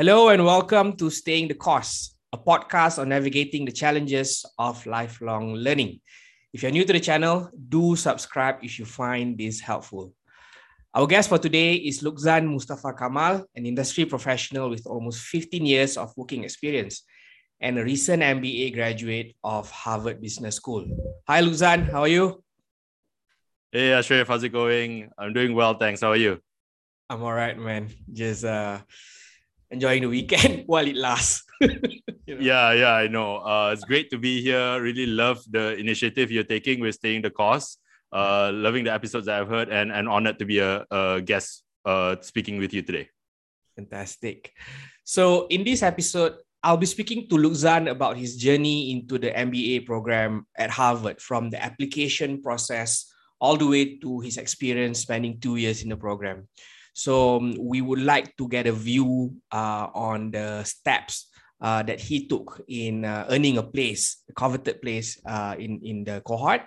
Hello and welcome to Staying the Course, a podcast on navigating the challenges of lifelong learning. If you're new to the channel, do subscribe if you find this helpful. Our guest for today is Luqzan Mustafa Kamal, an industry professional with almost 15 years of working experience and a recent MBA graduate of Harvard Business School. Hi, Luqzan. How are you? Hey, Asrif. How's it going? I'm doing well, thanks. How are you? I'm all right, man. Just uh, enjoying the weekend while it lasts. you know? Yeah, yeah, I know. Uh, it's great to be here. Really love the initiative you're taking with staying the course. Uh, loving the episodes that I've heard and, and honored to be a, a guest uh, speaking with you today. Fantastic. So, in this episode, I'll be speaking to Luqzan about his journey into the MBA program at Harvard from the application process all the way to his experience spending two years in the program. So um, we would like to get a view uh, on the steps uh, that he took in uh, earning a place, a coveted place uh, in, in the cohort,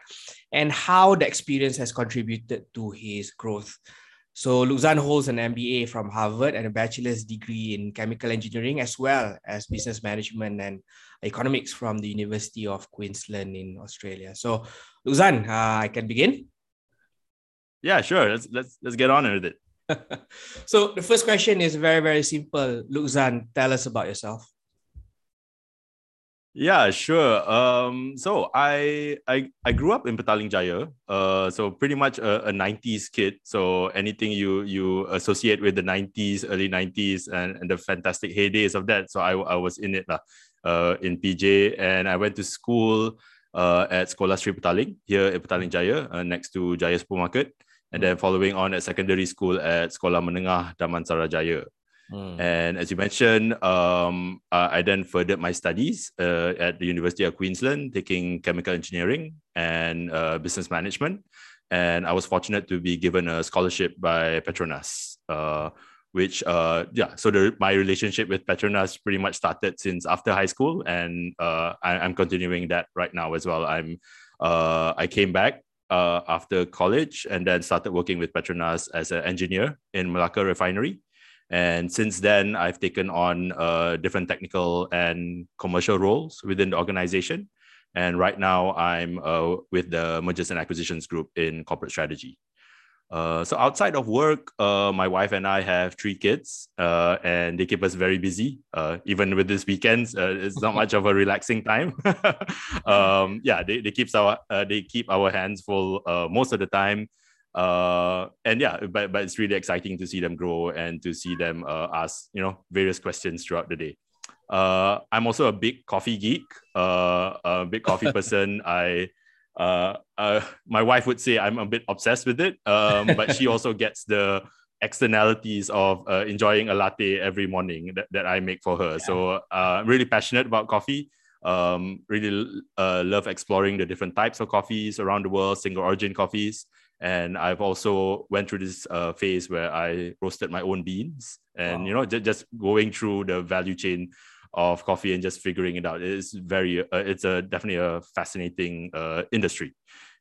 and how the experience has contributed to his growth. So Luqzan holds an MBA from Harvard and a bachelor's degree in chemical engineering, as well as business management and economics from the University of Queensland in Australia. So Luqzan, uh, I can begin. Yeah, sure. Let's let's let's get on with it. so the first question is very, very simple. Luqzan, tell us about yourself. Yeah, sure. Um, so I I I grew up in Petaling Jaya. Uh, so pretty much a, a 90s kid. So anything you you associate with the 90s, early 90s, and, and the fantastic heydays of that. So I, I was in it lah, uh, in PJ, and I went to school uh, at Sekolah Sri Petaling here in Petaling Jaya, uh, next to Jaya Supermarket and then following on at secondary school at Sekolah Menengah Damansara Jaya. Hmm. And as you mentioned, um, uh, I then furthered my studies uh, at the University of Queensland, taking chemical engineering and uh, business management. And I was fortunate to be given a scholarship by Petronas, uh, which, uh, yeah, so the, my relationship with Petronas pretty much started since after high school. And uh, I, am continuing that right now as well. I'm I came back uh, after college and then started working with Petronas as an engineer in Malacca refinery. And since then, I've taken on uh, different technical and commercial roles within the organization. And right now, I'm uh, with the mergers and acquisitions group in corporate strategy. Uh, so outside of work, uh, my wife and I have three kids, uh, and they keep us very busy. Uh, even with this weekends, uh, it's not much of a relaxing time. um, yeah, they, they keeps our they keep our hands full most of the time. and yeah, but but it's really exciting to see them grow and to see them ask you know various questions throughout the day. I'm also a big coffee geek, a big coffee person. I uh, uh, my wife would say I'm a bit obsessed with it, um, but she also gets the externalities of uh, enjoying a latte every morning that, that I make for her. Yeah. So uh, I'm really passionate about coffee. Um, really uh, love exploring the different types of coffees around the world, single origin coffees. And I've also went through this uh, phase where I roasted my own beans and, wow. you know, just going through the value chain of coffee and just figuring it out. It's very, uh, it's a definitely a fascinating uh, industry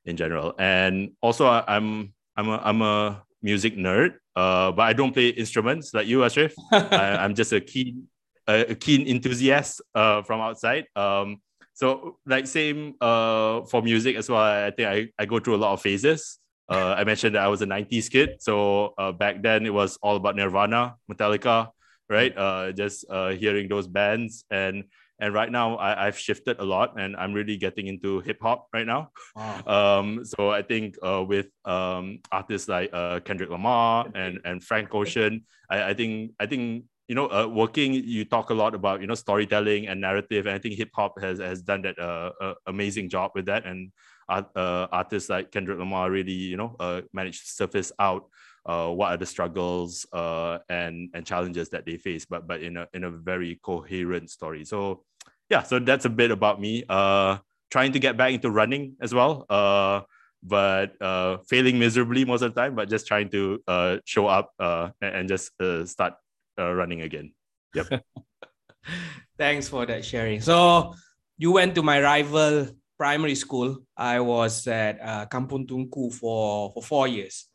in general. And also, I'm I'm a I'm a music nerd, uh, but I don't play instruments like you, Asrif. I, am just a keen a, keen enthusiast uh, from outside. Um, so like same uh, for music as well. I think I, I go through a lot of phases. Uh, I mentioned that I was a 90s kid. So uh, back then it was all about Nirvana, Metallica, right? Uh, just uh, hearing those bands and and right now I, have shifted a lot and I'm really getting into hip hop right now. Wow. Um, so I think uh, with um, artists like uh, Kendrick Lamar and and Frank Ocean, I, I think I think you know uh, working you talk a lot about you know storytelling and narrative and I think hip hop has has done that uh, uh, amazing job with that and uh, artists like Kendrick Lamar really you know uh, managed to surface out uh, what are the struggles uh, and and challenges that they face, but but in a in a very coherent story. So yeah, so that's a bit about me. Uh, trying to get back into running as well. Uh, but uh, failing miserably most of the time. But just trying to uh, show up uh, and, and just uh, start uh, running again. Yep. Thanks for that sharing. So you went to my rival primary school. I was at uh, Kampung Tunku for for four years.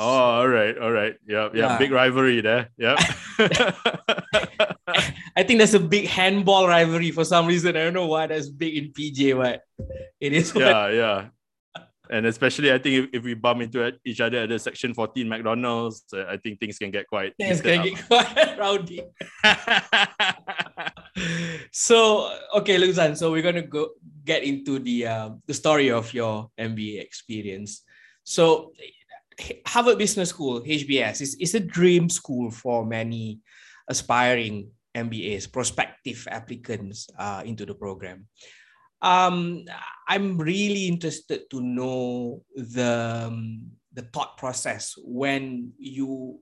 Oh, all right, all right. Yeah, yeah, yeah. big rivalry there. Yeah. I think there's a big handball rivalry for some reason. I don't know why that's big in PJ, but it is. Yeah, yeah. And especially, I think if, if we bump into each other at the Section 14 McDonald's, uh, I think things can get quite. Things can get quite rowdy. so, okay, Luqzan, so we're going to go get into the, uh, the story of your MBA experience. So, Harvard Business School, HBS, is, is a dream school for many aspiring MBAs, prospective applicants uh, into the program. Um, I'm really interested to know the, um, the thought process when you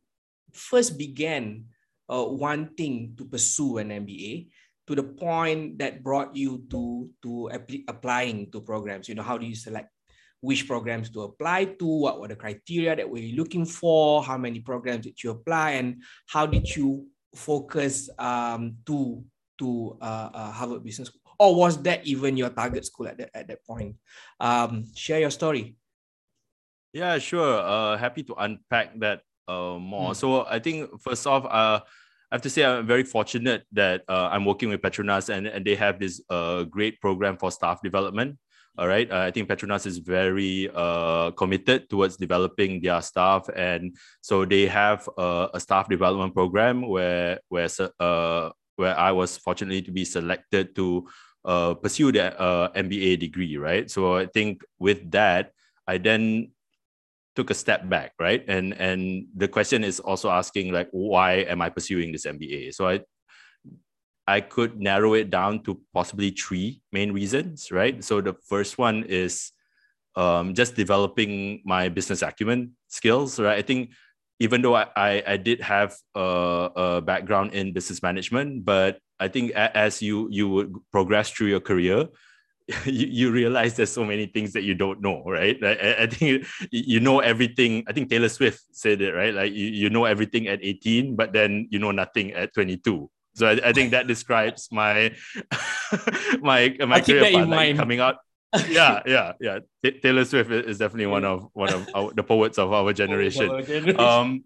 first began uh, wanting to pursue an MBA to the point that brought you to, to applying to programs. You know, how do you select which programs to apply to, what were the criteria that were you looking for, how many programs did you apply, and how did you focus um, to to uh, uh, Harvard Business School? Or was that even your target school at that, at that point? Um, share your story. Yeah, sure. Uh, happy to unpack that uh, more. Mm. So I think first off, uh, I have to say I'm very fortunate that uh, I'm working with Petronas and, and they have this uh, great program for staff development. All right. Uh, I think Petronas is very uh, committed towards developing their staff. And so they have uh, a staff development program where, where, uh, where I was fortunately to be selected to uh, pursue the uh, MBA degree. Right. So I think with that, I then took a step back. Right. And, and the question is also asking, like, why am I pursuing this MBA? So I, I could narrow it down to possibly three main reasons, right? So the first one is um, just developing my business acumen skills, right? I think even though I, I, I did have a, a, background in business management, but I think as you you would progress through your career, you, you realize there's so many things that you don't know, right? I, I think you know everything. I think Taylor Swift said it, right? Like you, you know everything at 18, but then you know nothing at 22 so I, I think that describes my my my career path like, coming out. yeah, yeah, yeah. T- Taylor Swift is definitely one of one of our, the poets of our generation. Our generation. Um,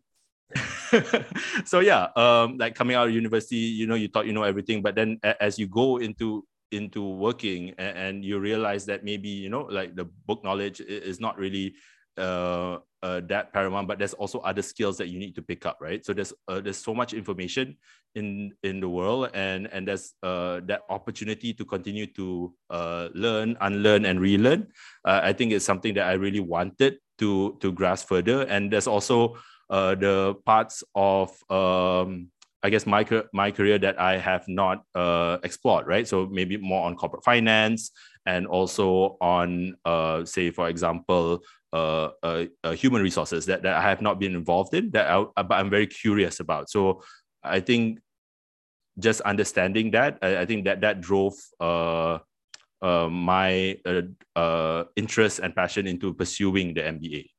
so yeah, um, like coming out of university, you know, you thought you know everything, but then a- as you go into into working and, and, you realize that maybe you know, like the book knowledge is not really uh, uh, that paramount, but there's also other skills that you need to pick up, right? So there's uh, there's so much information in in the world, and and there's uh, that opportunity to continue to uh, learn, unlearn, and relearn. Uh, I think it's something that I really wanted to to grasp further, and there's also uh, the parts of um, I guess my my career that I have not uh, explored, right? So maybe more on corporate finance and also on, uh, say, for example, uh, uh, uh, human resources that, that I have not been involved in that I, but I'm very curious about. So I think just understanding that, I, I think that that drove uh, uh, my uh, uh, interest and passion into pursuing the MBA.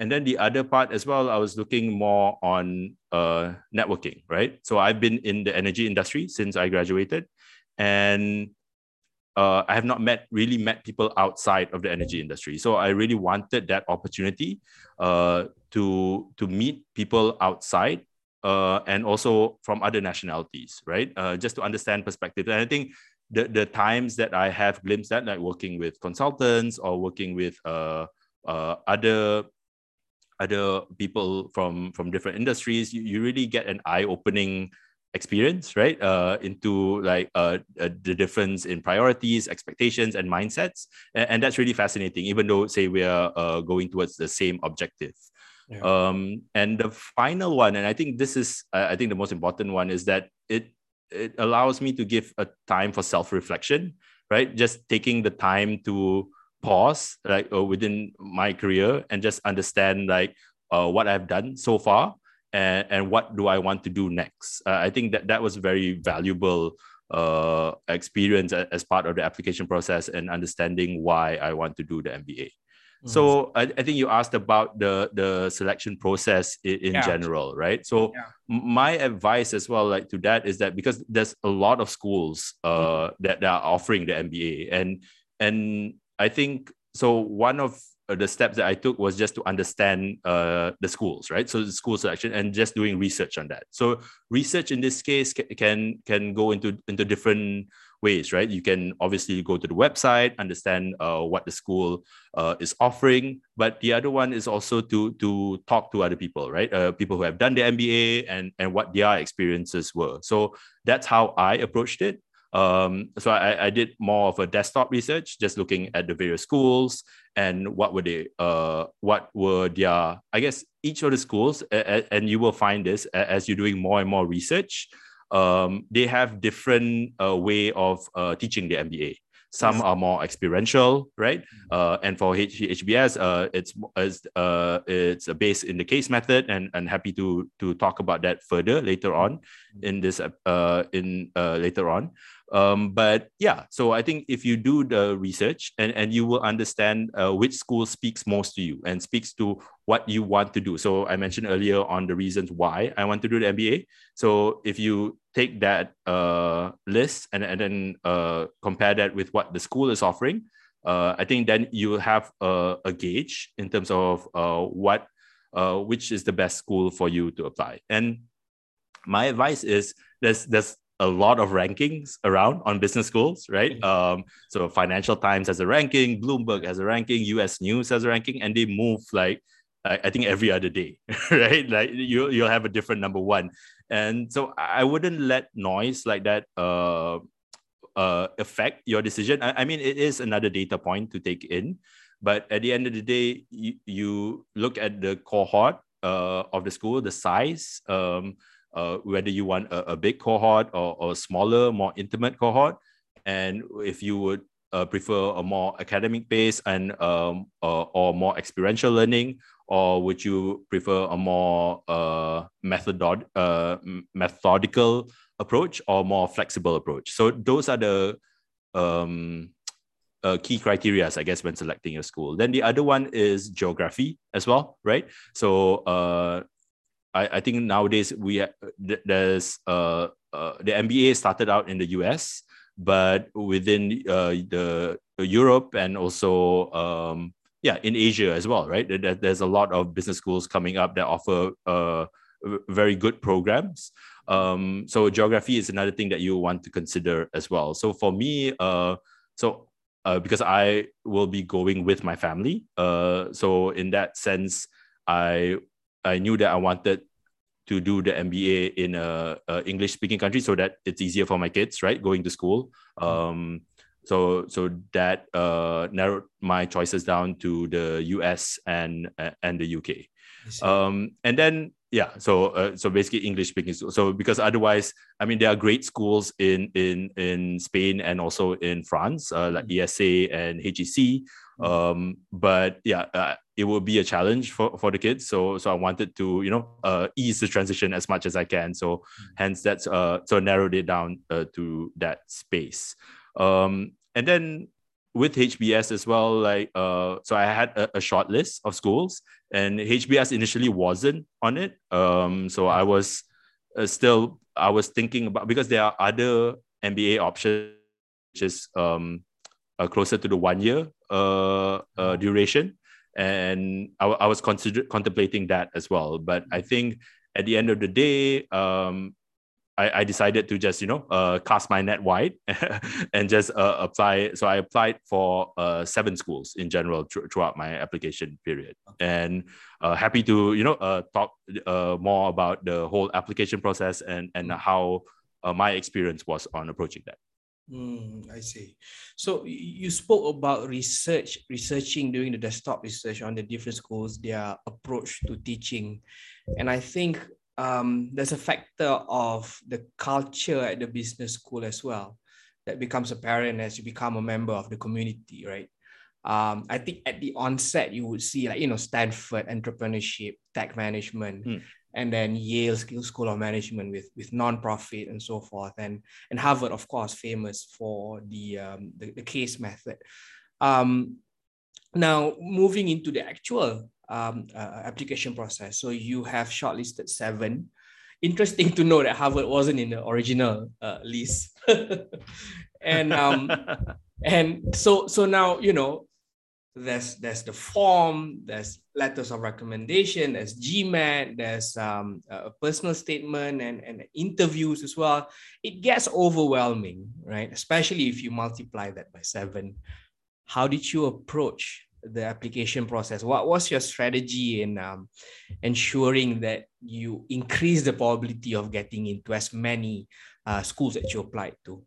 And then the other part as well, I was looking more on uh, networking, right? So I've been in the energy industry since I graduated. And uh, I have not met really met people outside of the energy industry. So I really wanted that opportunity uh, to to meet people outside uh, and also from other nationalities, right? Uh, just to understand perspective. And I think the the times that I have glimpsed that, like working with consultants or working with uh, uh, other other people from from different industries, you, you really get an eye opening experience right? Uh, into like uh, uh, the difference in priorities expectations and mindsets. And, and that's really fascinating even though say we are uh, going towards the same objective. Yeah. um, and the final one and i think this is i think the most important one is that it it allows me to give a time for self-reflection right? Just taking the time to pause like uh, within my career and just understand like uh, what i've done so far and, and what do I want to do next? Uh, I think that that was very valuable uh, experience as part of the application process and understanding why I want to do the MBA. Mm-hmm. So I, I, think you asked about the the selection process in, in yeah. general, right? So yeah. my advice as well, like to that, is that because there's a lot of schools uh, mm-hmm. that, that are offering the MBA, and and I think so. One of uh, the steps that I took was just to understand uh, the schools, right? So the school selection and just doing research on that. So research in this case can can go into into different ways, right? You can obviously go to the website, understand uh, what the school uh, is offering, but the other one is also to to talk to other people, right? Uh, people who have done the MBA and and what their experiences were. So that's how I approached it. Um, so I, I did more of a desktop research, just looking at the various schools and what were they, uh, what were their, I guess each of the schools, and you will find this as you're doing more and more research, um, they have different uh, way of uh, teaching the MBA. Some are more experiential, right? Mm-hmm. Uh, and for H- HBS, uh, it's uh, it's based in the case method, and and happy to to talk about that further later on mm-hmm. in this uh in uh later on. Um, but yeah, so I think if you do the research and, and you will understand uh, which school speaks most to you and speaks to what you want to do. So I mentioned earlier on the reasons why I want to do the MBA. So if you take that uh, list and, and then uh, compare that with what the school is offering, uh, I think then you have a, a gauge in terms of uh, what uh, which is the best school for you to apply. And my advice is there's there's a lot of rankings around on business schools, right? Mm-hmm. Um, so Financial Times has a ranking, Bloomberg has a ranking, US News has a ranking, and they move like I think every other day, right? Like you you'll have a different number one, and so I wouldn't let noise like that uh, uh, affect your decision. I, I mean, it is another data point to take in, but at the end of the day, you, you look at the cohort uh, of the school, the size. Um, uh, whether you want a, a big cohort or, or a smaller, more intimate cohort. And if you would uh, prefer a more academic based and um, uh, or more experiential learning, or would you prefer a more uh, methodod- uh, methodical approach or more flexible approach? So those are the um, uh, key criteria, I guess, when selecting your school. Then the other one is geography as well, right? So uh, I, I think nowadays we there's uh, uh, the MBA started out in the US, but within uh, the Europe and also um, yeah in Asia as well, right? There, there's a lot of business schools coming up that offer uh, very good programs. Um, so geography is another thing that you want to consider as well. So for me, uh, so uh, because I will be going with my family, uh, so in that sense, I I knew that I wanted to do the MBA in a, a English speaking country so that it's easier for my kids, right? Going to school. Um, so so that uh, narrowed my choices down to the US and and the UK. Um, and then yeah, so uh, so basically English speaking. So because otherwise, I mean, there are great schools in in in Spain and also in France, uh, like mm-hmm. ESADE and HEC. Mm-hmm. Um, but yeah, uh, it will be a challenge for, for the kids. So so I wanted to you know uh, ease the transition as much as I can. So mm-hmm. hence that's uh so I narrowed it down uh, to that space. Um, and then with HBS as well, like uh, so I had a, a short list of schools, and HBS initially wasn't on it. Um, so I was uh, still I was thinking about because there are other MBA options, which is um, uh, closer to the one year uh, uh, duration. And I, I was consider- contemplating that as well. But I think at the end of the day, um, I, I decided to just you know uh, cast my net wide and just uh, apply. So I applied for uh, seven schools in general th- throughout my application period, and uh, happy to you know uh, talk uh, more about the whole application process and and mm. how my experience was on approaching that. Mm, I see. So you spoke about research, researching, doing the desktop research on the different schools, their approach to teaching. And I think um, there's a factor of the culture at the business school as well that becomes apparent as you become a member of the community, right? Um, I think at the onset you would see like you know Stanford entrepreneurship, tech management, mm and then Yale School of Management with with nonprofit and so forth, and and Harvard, of course, famous for the um, the, the, case method. Um, now moving into the actual um, uh, application process, so you have shortlisted seven. Interesting to know that Harvard wasn't in the original uh, list, and um, and so so now you know there's there's the form, there's letters of recommendation, there's GMAT, there's um, a personal statement and, and interviews as well. It gets overwhelming, right? Especially if you multiply that by seven. How did you approach the application process? What was your strategy in um, ensuring that you increase the probability of getting into as many uh, schools that you applied to?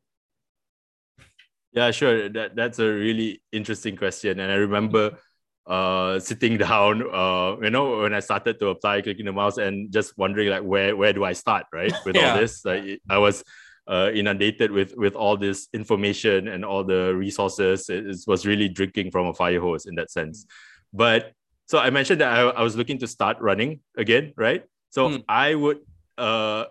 Yeah, sure. That that's a really interesting question, and I remember uh sitting down uh you know when i started to apply clicking the mouse and just wondering like where where do i start right with yeah. all this like, i was uh, inundated with with all this information and all the resources it, it, was really drinking from a fire hose in that sense but so i mentioned that i, I was looking to start running again right so mm. i would uh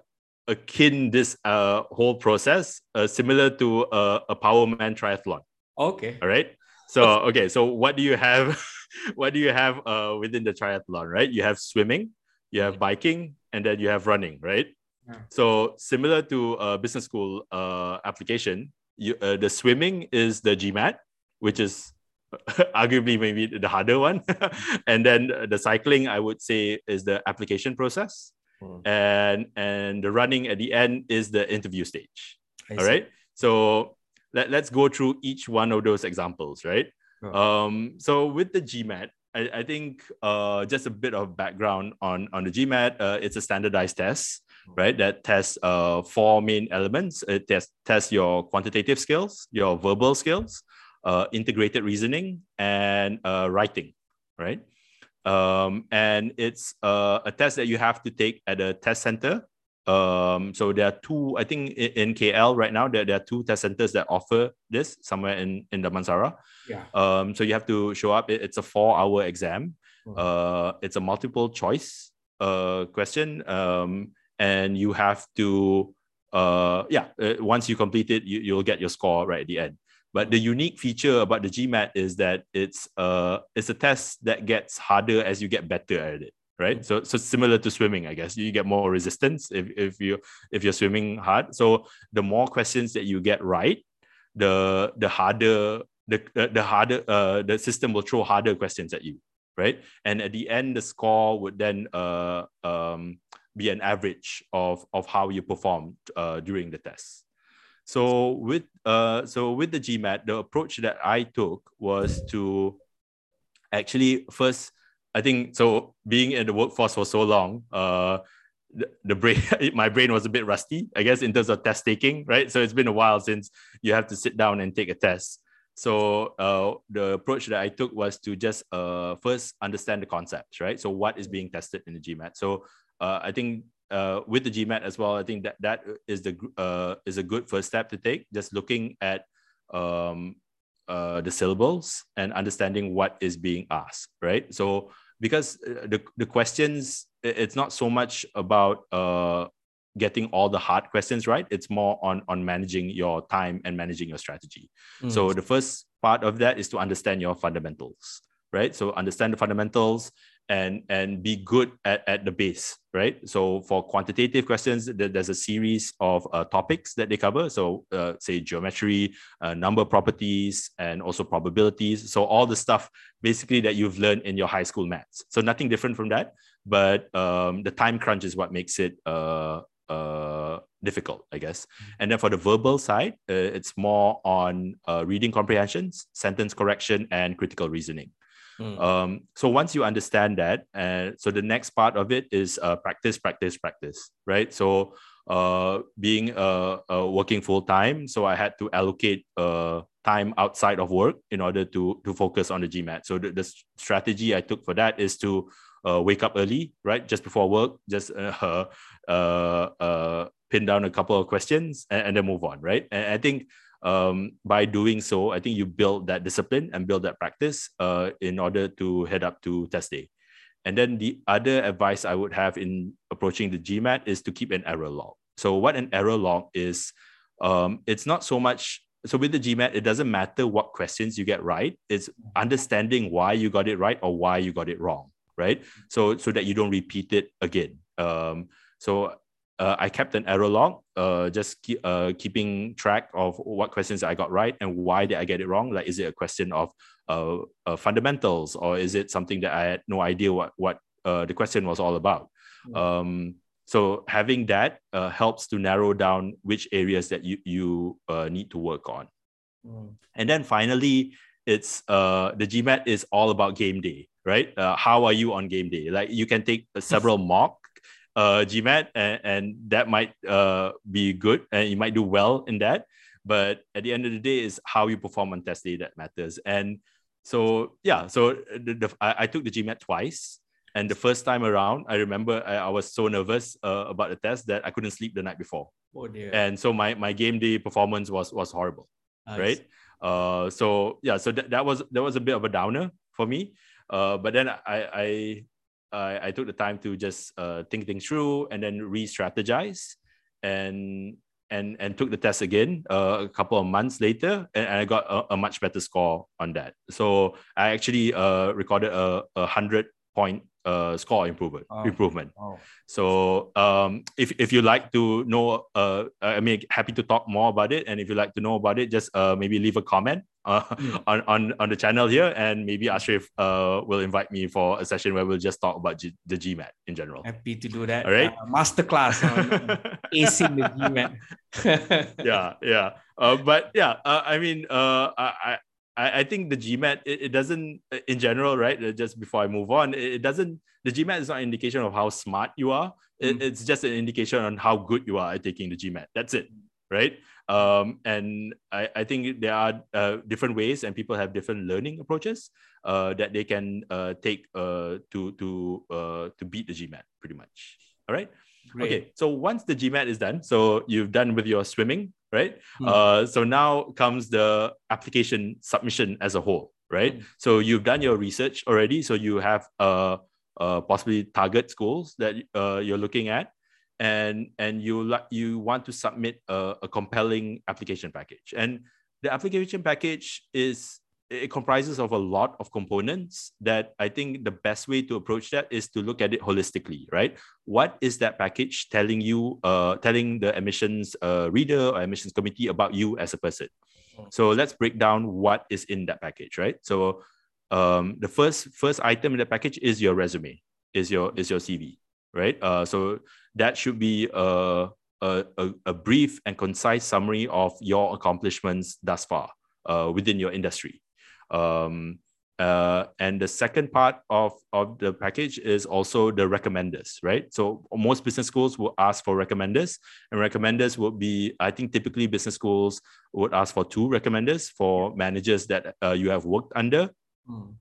akin this uh, whole process uh, similar to a, a powerman triathlon. Okay. All right? So okay so what do you have what do you have uh, within the triathlon right? You have swimming you have biking and then you have running right? Yeah. so similar to a business school uh, application you, uh, the swimming is the gmat which is arguably maybe the harder one. And then the cycling i would say is the application process Mm. And and the running at the end is the interview stage. I all see. right. So let, let's go through each one of those examples, right? Oh. Um, so with the GMAT, I, I think uh, just a bit of background on, on the GMAT. Uh, it's a standardized test, oh. right? That tests uh, four main elements. It tests, tests your quantitative skills, your verbal skills, uh, integrated reasoning, and uh, writing, right? Um, and it's uh, a test that you have to take at a test center. Um, so there are two, I think in, in KL right now, there, there are two test centers that offer this somewhere in, in Damansara. Yeah. Um, so you have to show up. It, it's a four hour exam. Mm-hmm. Uh, it's a multiple choice uh, question. Um, and you have to, uh, yeah, uh, once you complete it, you, you'll get your score right at the end. But the unique feature about the GMAT is that it's uh it's a test that gets harder as you get better at it, right? So so similar to swimming, I guess you get more resistance if if you if you're swimming hard. So the more questions that you get right, the the harder the the harder uh the system will throw harder questions at you, right? And at the end, the score would then uh um be an average of of how you performed uh, during the test. So with uh, so with the GMAT, the approach that I took was to actually first, I think so. Being in the workforce for so long, uh, the, the brain, my brain was a bit rusty, I guess, in terms of test taking, right? So it's been a while since you have to sit down and take a test. So uh, the approach that I took was to just uh, first understand the concepts, right? So what is being tested in the GMAT? So uh, I think uh, with the GMAT as well, I think that that is the uh, is a good first step to take. Just looking at um, uh, the syllables and understanding what is being asked, right? So because uh, the the questions, it's not so much about uh, getting all the hard questions right. It's more on on managing your time and managing your strategy. Mm. So the first part of that is to understand your fundamentals, right? So understand the fundamentals and and be good at, at the base right so for quantitative questions there's a series of uh, topics that they cover so uh, say geometry uh, number properties and also probabilities so all the stuff basically that you've learned in your high school maths so nothing different from that but um, the time crunch is what makes it uh, uh, difficult, I guess. Mm-hmm. And then for the verbal side, uh, it's more on uh, reading comprehensions, sentence correction, and critical reasoning. Mm. Um, so once you understand that, uh, so the next part of it is uh, practice, practice, practice, right? So uh, being uh, uh, working full time, so I had to allocate uh, time outside of work in order to to focus on the GMAT. So the, the strategy I took for that is to uh, wake up early, right, just before work, just uh, uh, uh, pin down a couple of questions and, and then move on, right? And I think um, by doing so, I think you build that discipline and build that practice uh, in order to head up to test day. And then the other advice I would have in approaching the GMAT is to keep an error log. So what an error log is, um, it's not so much. So with the GMAT, it doesn't matter what questions you get right. It's understanding why you got it right or why you got it wrong, right? So so that you don't repeat it again. Um, so uh, I kept an error log, uh, just keep, uh, keeping track of what questions I got right and why did I get it wrong. Like, is it a question of uh, uh fundamentals or is it something that I had no idea what what uh, the question was all about? Mm. Um, so having that uh, helps to narrow down which areas that you you need to work on. Mm. And then finally, it's uh, the GMAT is all about game day, right? how are you on game day? Like you can take several mock uh, GMAT, and, and that might uh, be good, and you might do well in that. But at the end of the day, is how you perform on test day that matters. And so yeah, so the, the I, I, took the GMAT twice, and the first time around, I remember I, I was so nervous uh, about the test that I couldn't sleep the night before. Oh dear! And so my my game day performance was was horrible, nice. right? Uh, so yeah, so that, that was that was a bit of a downer for me. Uh, but then I I I, I took the time to just uh, think things through and then re-strategize and and and took the test again uh, a couple of months later and, and I got a, a, much better score on that. So I actually uh, recorded a, a hundred point uh, score improvement. Oh. Improvement. Oh. So um, if if you like to know, uh, I mean, happy to talk more about it. And if you like to know about it, just uh, maybe leave a comment uh, mm. on, on on the channel here, and maybe Asrif uh, will invite me for a session where we'll just talk about G- the GMAT in general. Happy to do that. All right, uh, masterclass on acing the GMAT. yeah, yeah. Uh, but yeah, uh, I mean, uh, I I, I think the GMAT it, it doesn't uh, in general, right? Uh, just before I move on, it, it doesn't. The GMAT is not an indication of how smart you are. It, mm. It's just an indication on how good you are at taking the GMAT. That's it, right? Um, and I, I think there are uh, different ways, and people have different learning approaches uh, that they can uh, take uh, to to uh, to beat the GMAT, pretty much. All right. Great. Okay, so once the GMAT is done, so you've done with your swimming, right? Mm. Uh, so now comes the application submission as a whole, right? Mm. So you've done your research already, so you have uh, uh possibly target schools that uh, you're looking at, and and you like you want to submit a, a compelling application package, and the application package is it comprises of a lot of components that I think the best way to approach that is to look at it holistically, right? What is that package telling you, uh, telling the admissions uh, reader or admissions committee about you as a person? So let's break down what is in that package, right? So um, the first first item in the package is your resume, is your is your CV, right? Uh, so that should be a, a, a brief and concise summary of your accomplishments thus far uh, within your industry um, uh, and the second part of, of the package is also the recommenders, right? So most business schools will ask for recommenders, and recommenders would be, I think, typically business schools would ask for two recommenders for managers that uh, you have worked under, mm.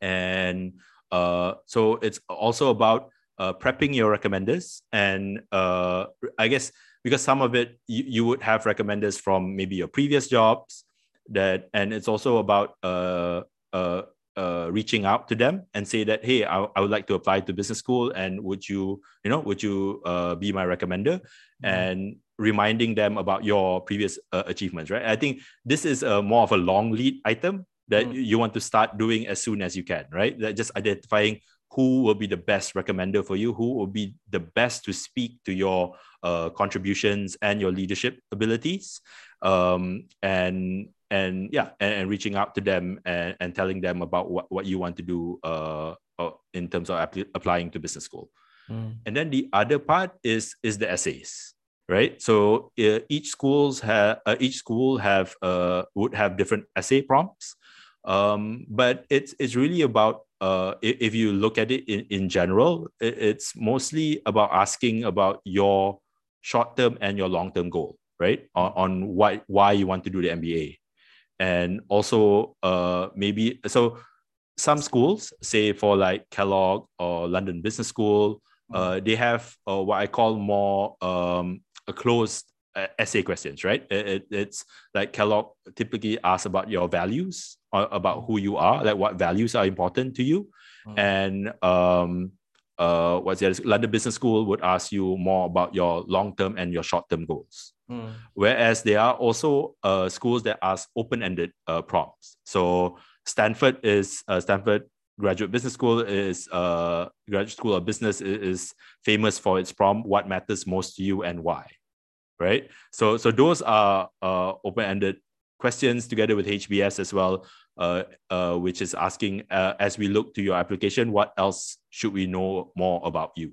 and uh, so it's also about uh, prepping your recommenders, and uh, I guess because some of it you, you would have recommenders from maybe your previous jobs that and it's also about uh, uh, uh, reaching out to them and say that hey I, I would like to apply to business school and would you you know would you uh, be my recommender mm-hmm. and reminding them about your previous uh, achievements right i think this is a more of a long lead item that mm-hmm. you want to start doing as soon as you can right that just identifying who will be the best recommender for you who will be the best to speak to your uh, contributions and your leadership abilities um, and and yeah and, and, reaching out to them and, and telling them about what, what you want to do uh, uh in terms of applying to business school. Mm. and then the other part is is the essays right? So uh, each schools have uh, each school have uh, would have different essay prompts. Um, but it's it's really about uh, if you look at it in, in general it's mostly about asking about your short term and your long term goal right? On, on why why you want to do the mba and also uh, maybe so some schools say for like kellogg or london business school uh, they have uh, what i call more um, a closed uh, essay questions right it, it, it's like kellogg typically asks about your values or about who you are like what values are important to you mm. and um, uh, what's the other? London Business School would ask you more about your long term and your short term goals. Mm. Whereas there are also uh, schools that ask open ended uh, prompts. So Stanford is uh, Stanford graduate business school is uh, graduate school of business is, is famous for its prompt what matters most to you and why right so so those are uh, open-ended questions together with hbs as well uh, uh, which is asking uh, as we look to your application what else should we know more about you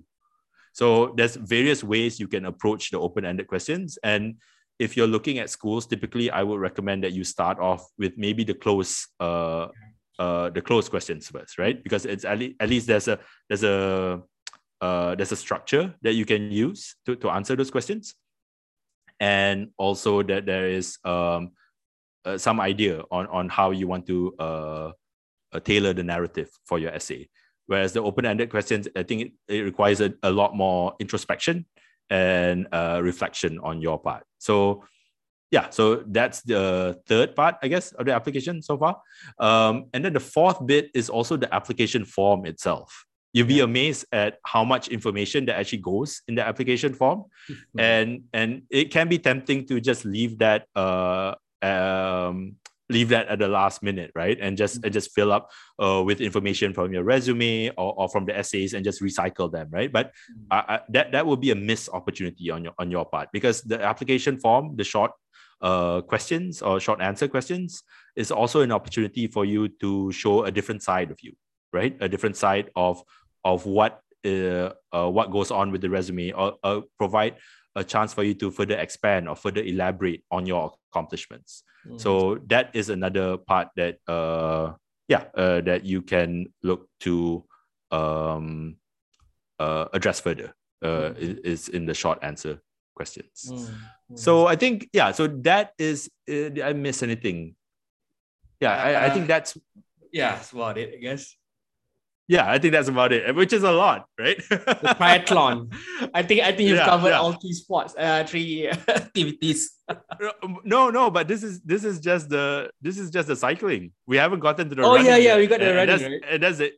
so there's various ways you can approach the open-ended questions and if you're looking at schools typically i would recommend that you start off with maybe the close uh, uh, the closed questions first, right? Because it's at, le- at least there's a there's a uh, there's a structure that you can use to, to answer those questions, and also that there is um, uh, some idea on on how you want to uh, uh tailor the narrative for your essay. Whereas the open-ended questions, I think it, it requires a, a lot more introspection and uh, reflection on your part. So yeah, so that's the third part, I guess, of the application so far. Um, and then the fourth bit is also the application form itself. You'll be amazed at how much information that actually goes in the application form, mm-hmm. and and it can be tempting to just leave that uh um leave that at the last minute, right? And just mm-hmm. just fill up uh, with information from your resume or, or from the essays and just recycle them, right? But mm-hmm. that that will be a missed opportunity on your on your part because the application form, the short uh, questions or short answer questions is also an opportunity for you to show a different side of you, right? A different side of of what uh, uh, what goes on with the resume, or uh, provide a chance for you to further expand or further elaborate on your accomplishments. Mm. So that is another part that uh yeah uh, that you can look to um uh, address further uh, mm. is in the short answer questions. Mm. So I think yeah. So that is. Uh, did I miss anything? Yeah, I, I think uh, that's. Yeah, that's about it. I guess. Yeah, I think that's about it, which is a lot, right? the triathlon. I think I think you've yeah, covered yeah. all three sports, uh, three activities. no, no, but this is this is just the this is just the cycling. We haven't gotten to the. Oh yeah, yeah, we got the running. That's, right? and that's it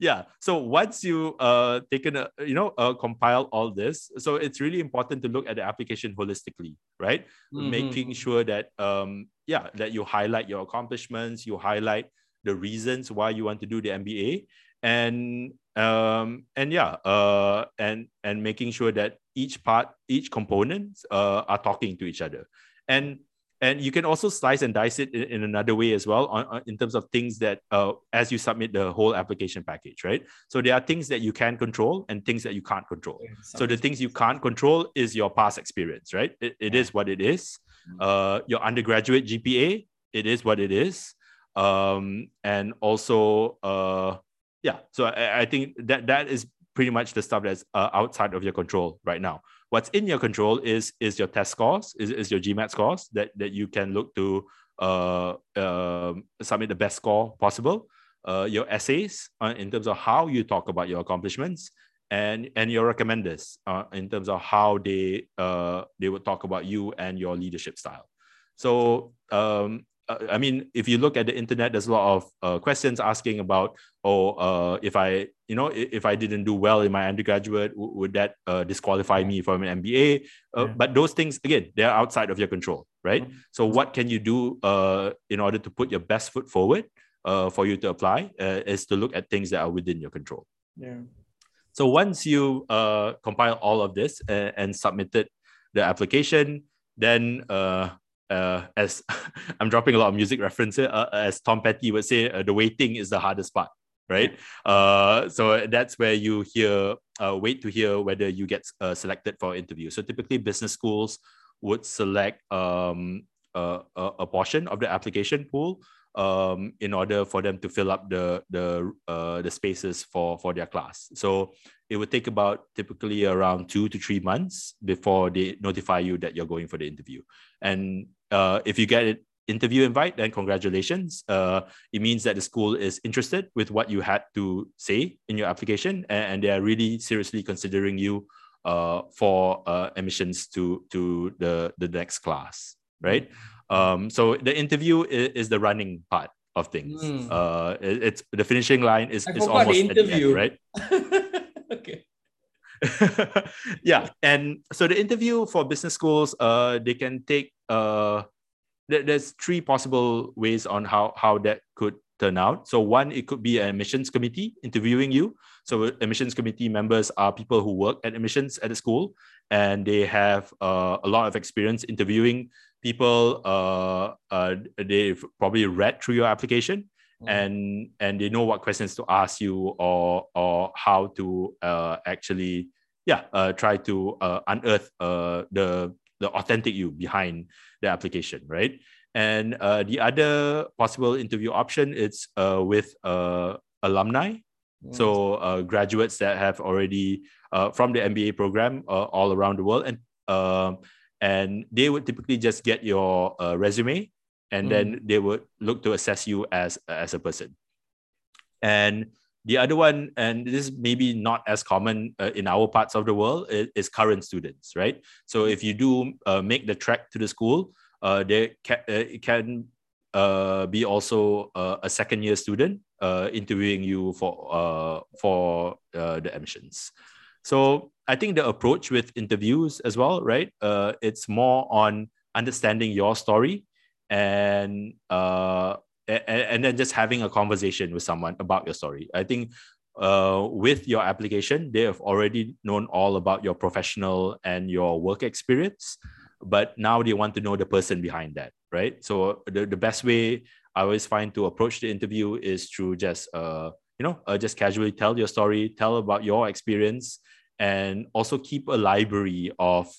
yeah so once you uh taken a you know uh, compile all this so it's really important to look at the application holistically right mm-hmm. making sure that um yeah that you highlight your accomplishments you highlight the reasons why you want to do the mba and um and yeah uh and and making sure that each part each component uh, are talking to each other. And and you can also slice and dice it in, in another way as well on, on, in terms of things that uh, as you submit the whole application package right? So there are things that you can control and things that you can't control. Yeah, so the things you can't control is your past experience right? It, it yeah. is what it is. Mm-hmm. uh, your undergraduate gpa it is what it is. Um, and also uh, yeah so I, I think that that is pretty much the stuff that's uh, outside of your control right now What's in your control is is your test scores, is, is your GMAT scores that, that you can look to uh, uh, submit the best score possible. Uh, your essays uh, in terms of how you talk about your accomplishments, and and your recommenders uh, in terms of how they uh, they would talk about you and your leadership style. So um, uh, I mean, if you look at the internet, there's a lot of uh, questions asking about, oh, uh, if I, you know, if I didn't do well in my undergraduate, w- would that uh, disqualify me from an MBA? Uh, yeah. But those things, again, they're outside of your control, right? Mm-hmm. So what can you do uh, in order to put your best foot forward for you to apply? is to look at things that are within your control. Yeah. So once you compile all of this and, and submitted the application, then uh, as I'm dropping a lot of music references, uh, as Tom Petty would say, uh, the waiting is the hardest part, right? Uh, so that's where you hear, uh, wait to hear whether you get uh, selected for interview. So typically, business schools would select um, a, a portion of the application pool um, in order for them to fill up the the uh, the spaces for for their class. So it would take about typically around two to three months before they notify you that you're going for the interview. And uh, if you get an interview invite, then congratulations. Uh, it means that the school is interested with what you had to say in your application, and, and they are really seriously considering you uh, for uh, admissions to to the the next class, right? Um, so the interview is, is the running part of things. Mm. Uh, it, it's the finishing line is, is almost the interview, the end, right? okay. yeah, and so the interview for business schools, uh, they can take uh, there's three possible ways on how how that could turn out. So one, it could be an admissions committee interviewing you. So admissions committee members are people who work at admissions at the school, and they have uh, a lot of experience interviewing people. Uh, uh, they've probably read through your application, mm. and and they know what questions to ask you or or how to uh, actually yeah uh, try to uh, unearth uh, the the authentic you behind the application, right? And uh, the other possible interview option is uh, with uh, alumni. Mm. So uh, graduates that have already uh, from the MBA program uh, all around the world, and um, and they would typically just get your resume, and mm. then they would look to assess you as as a person. And the other one, and this is maybe not as common uh, in our parts of the world, is, is, current students, right? So if you do uh, make the trek to the school, uh, there can, uh, can uh, be also uh, a second year student uh, interviewing you for uh, for uh, the admissions. So I think the approach with interviews as well, right? Uh, it's more on understanding your story and uh, and, and then just having a conversation with someone about your story. I think uh, with your application, they have already known all about your professional and your work experience but now they want to know the person behind that right so the, the best way i always find to approach the interview is through just uh you know uh, just casually tell your story tell about your experience and also keep a library of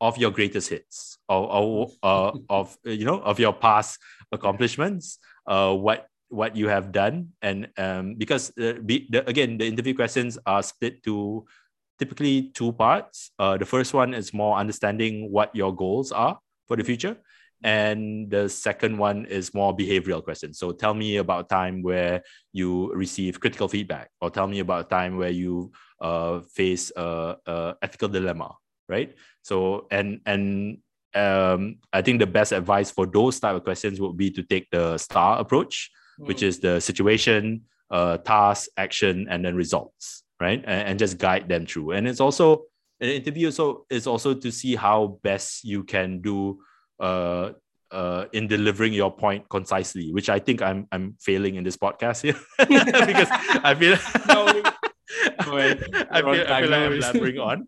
of your greatest hits of uh, of you know of your past accomplishments uh what what you have done and um because uh, be, the, again the interview questions are split to typically two parts. Uh, the first one is more understanding what your goals are for the future. And the second one is more behavioral questions. So tell me about a time where you receive critical feedback, or tell me about a time where you uh, face a, a ethical dilemma, right? So and and um, I think the best advice for those type of questions would be to take the STAR approach, mm. which is the situation, uh, task, action, and then results right? And, and just guide them through. And it's also an interview. So it's also to see how best you can do uh, uh, in delivering your point concisely, which I think I'm I'm failing in this podcast here because I feel no, I feel, I feel like I'm blabbering on.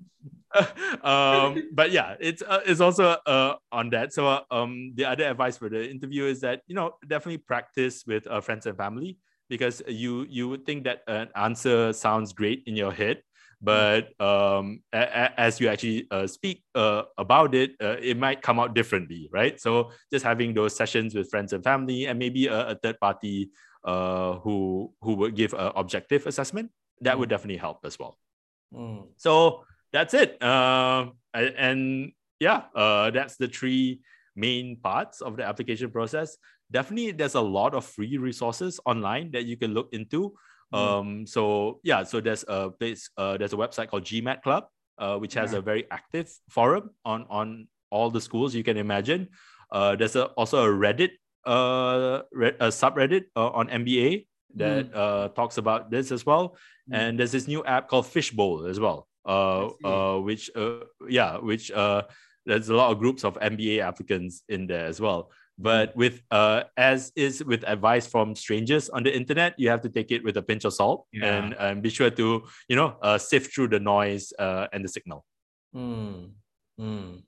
um, but yeah, it's uh, it's also uh, on that. So uh, um, the other advice for the interview is that you know definitely practice with uh, friends and family because you you would think that an answer sounds great in your head but um, a, a, as you actually uh, speak uh, about it, uh, it might come out differently, right? So just having those sessions with friends and family, and maybe a, a third party uh, who who would give an objective assessment, that mm. would definitely help as well. Mm. So that's it, um, and yeah, uh, that's the three main parts of the application process definitely there's a lot of free resources online that you can look into. Mm. Um, so yeah, so there's a place, uh, there's a website called GMAT Club, uh, which has yeah. a very active forum on on all the schools you can imagine. Uh, there's a, also a Reddit, uh, re- a subreddit uh, on MBA that mm. uh, talks about this as well. Mm. And there's this new app called Fishbowl as well, uh, uh, which uh, yeah, which uh, there's a lot of groups of MBA applicants in there as well. But with uh, as is with advice from strangers on the internet, you have to take it with a pinch of salt yeah. and um, be sure to you know uh, sift through the noise uh, and the signal. Mm. Mm.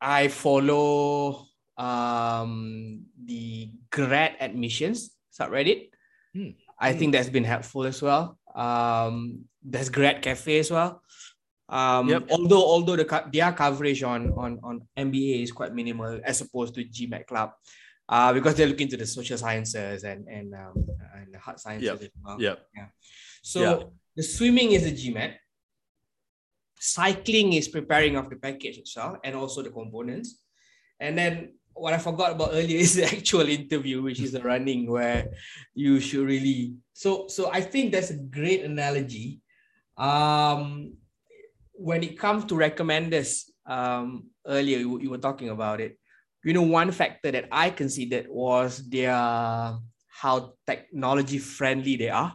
I follow um, the grad admissions subreddit. Mm. I think that's been helpful as well. Um, there's grad cafe as well. Um, yep. although although the their coverage on on on MBA is quite minimal as opposed to GMAT Club, uh, because they're looking to the social sciences and and um, and the hard sciences yep. as well. Yep. Yeah. So yep. the swimming is the GMAT. Cycling is preparing of the package itself and also the components, and then what I forgot about earlier is the actual interview, which is the running, where you should really. So so I think that's a great analogy. Um, when it comes to recommenders, um, earlier you, you were talking about it. You know, one factor that I considered was their how technology friendly they are.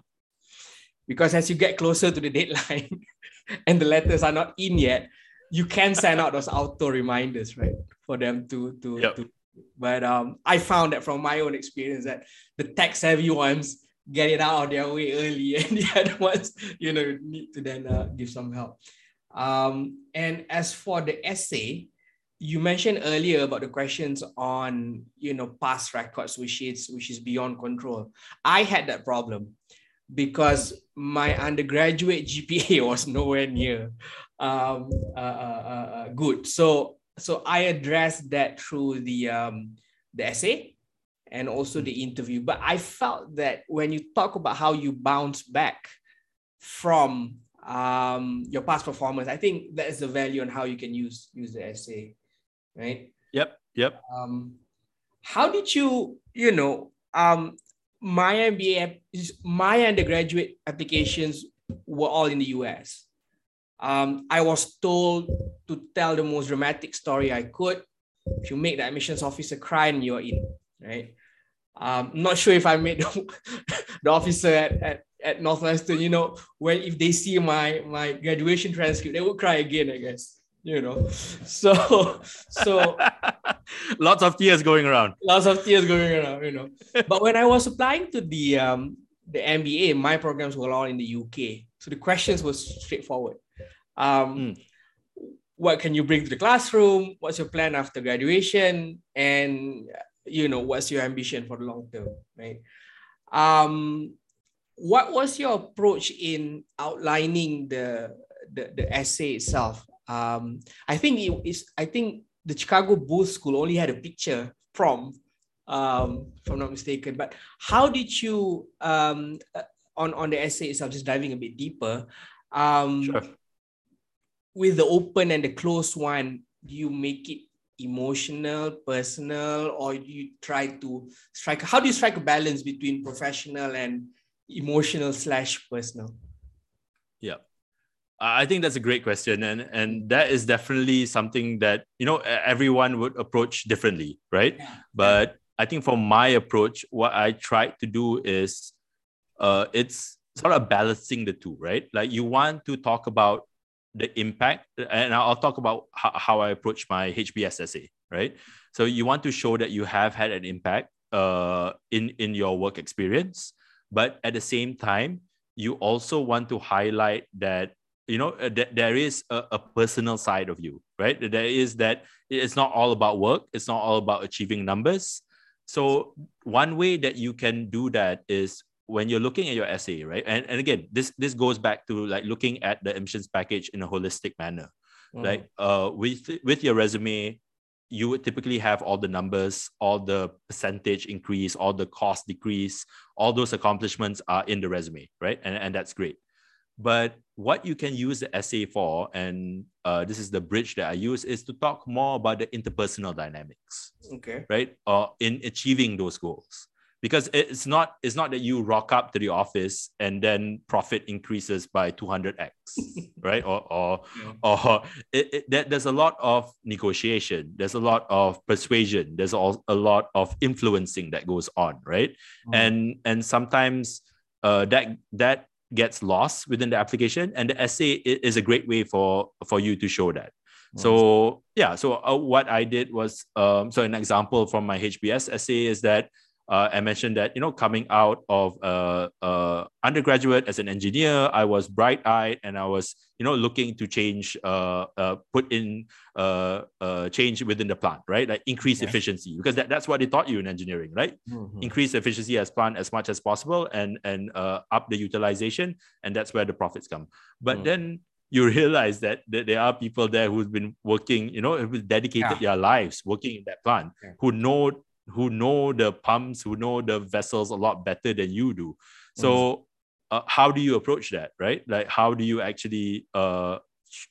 Because as you get closer to the deadline and the letters are not in yet, you can send out those auto reminders, right? For them to to, yep. to But um, I found that from my own experience that the tech savvy ones get it out of their way early, and the other ones, you know, need to then uh, give some help. Um, and as for the essay, you mentioned earlier about the questions on you know past records, which is which is beyond control. I had that problem because my undergraduate GPA was nowhere near um, uh, uh, uh, uh, good. So so I addressed that through the um, the essay and also the interview. But I felt that when you talk about how you bounce back from um, your past performance, I think that is the value on how you can use use the essay, right? Yep. Yep. Um, how did you, you know, um, my MBA, my undergraduate applications were all in the US. Um, I was told to tell the most dramatic story I could. If you make the admissions officer cry, and you're in, right? Um, not sure if I made the, officer at, at, at Northwestern, you know, when if they see my my graduation transcript, they would cry again, I guess. You know, so so lots of tears going around. Lots of tears going around, you know. but when I was applying to the um the MBA, my programs were all in the UK. So the questions was straightforward. Um, mm. What can you bring to the classroom? What's your plan after graduation? And you know, what's your ambition for the long term, right? Um, what was your approach in outlining the the, the essay itself? Um, I think it is. I think the Chicago Booth School only had a picture from, um, if I'm not mistaken. But how did you um, uh, on on the essay itself? Just diving a bit deeper. Um, sure with the open and the closed one, do you make it emotional, personal, or you try to strike? How do you strike a balance between professional and emotional slash personal? Yeah. I think that's a great question, and and that is definitely something that you know everyone would approach differently, right? Yeah. But I think for my approach, what I try to do is, uh, it's sort of balancing the two, right? Like you want to talk about the impact, and I'll talk about how, I approach my HBS essay, right? So you want to show that you have had an impact uh, in, in your work experience, but at the same time, you also want to highlight that you know uh, that there is a, a, personal side of you right there is that it's not all about work it's not all about achieving numbers so one way that you can do that is when you're looking at your essay, right? And, and again, this this goes back to like looking at the emissions package in a holistic manner. Mm. Like uh with with your resume, you would typically have all the numbers, all the percentage increase, all the cost decrease, all those accomplishments are in the resume, right? And, and that's great. But what you can use the essay for, and uh, this is the bridge that I use, is to talk more about the interpersonal dynamics. Okay. Right? Or uh, in achieving those goals because it's not it's not that you rock up to the office and then profit increases by 200x right? Or or yeah. or it, it, there's a lot of negotiation. There's a lot of persuasion. There's all, a lot of influencing that goes on right? Mm. and and sometimes uh, that that gets lost within the application and the essay is a great way for for you to show that. So yeah so uh, what i did was um, so an example from my hbs essay is that uh, I mentioned that you know coming out of uh, uh, undergraduate as an engineer, I was bright eyed and I was you know looking to change, uh, uh, put in uh, uh, change within the plant, right? Like increase efficiency because that, that's what they taught you in engineering, right? Mm-hmm. Increase efficiency as plant as much as possible and and uh, up the utilization, and that's where the profits come. But mm. then you realize that, that there are people there who've been working, you know, who've dedicated yeah. their lives working in that plant, yeah. who know who know the pumps, who know the vessels a lot better than you do. So, mm. uh, how do you approach that, right? Like, how do you actually uh,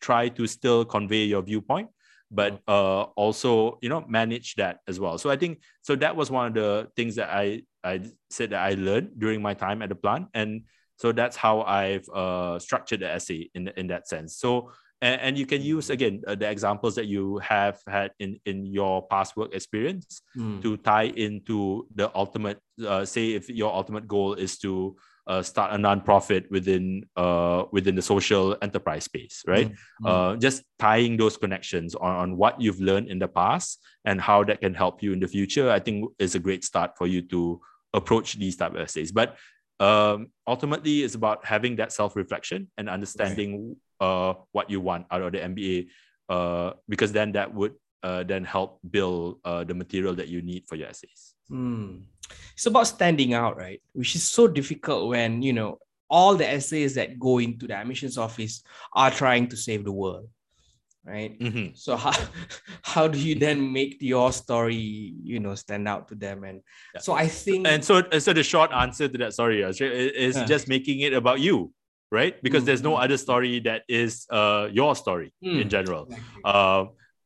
try to still convey your viewpoint, but mm. uh, also, you know, manage that as well? So, I think so. That was one of the things that I I said that I learned during my time at the plant, and so that's how I've uh, structured the essay in in that sense. So and, and you can use again uh, the examples that you have had in in your past work experience mm. to tie into the ultimate uh, say if your ultimate goal is to uh, start a nonprofit within uh, within the social enterprise space, right? Mm-hmm. Uh, just tying those connections on, on what you've learned in the past and how that can help you in the future, I think is a great start for you to approach these type of essays. But um, ultimately, it's about having that self reflection and understanding right. uh, what you want out of the MBA, uh, because then that would uh, then help build uh, the material that you need for your essays. Mm it's about standing out, right? Which is so difficult when, you know, all the essays that go into the admissions office are trying to save the world. Right. Mm-hmm. So how how do you then make your story, you know, stand out to them? And yeah. so I think and so so the short answer to that, sorry, is uh, just making it about you, right? Because mm-hmm. there's no mm-hmm. other story that is uh your story mm-hmm. in general. Exactly. Uh,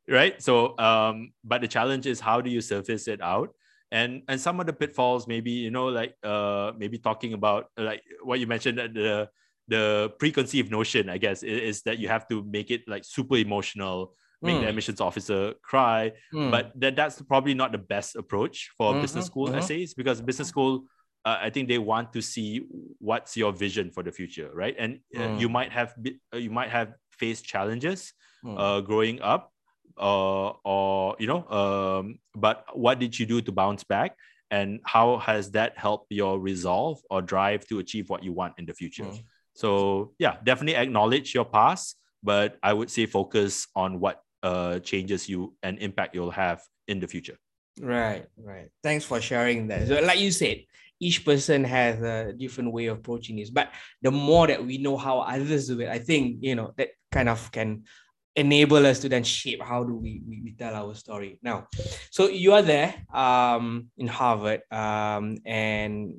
right. So um, but the challenge is how do you surface it out? and and some of the pitfalls maybe you know like uh maybe talking about like what you mentioned that the the preconceived notion i guess is, is, that you have to make it like super emotional make mm. the hmm. admissions officer cry mm. but that that's probably not the best approach for mm-hmm, business school mm-hmm. essays because business school uh, i think they want to see what's your vision for the future right and uh, hmm. you might have uh, you might have faced challenges hmm. uh, growing up uh, or you know um, but what did you do to bounce back and how has that helped your resolve or drive to achieve what you want in the future mm. So yeah definitely acknowledge your past but i would say focus on what uh, changes you and impact you'll have in the future. Right right. Thanks for sharing that. So like you said each person has a different way of approaching this but the more that we know how others do it i think you know that kind of can enable us to then shape how do we, we, we tell our story. Now so you are there um, in harvard um, and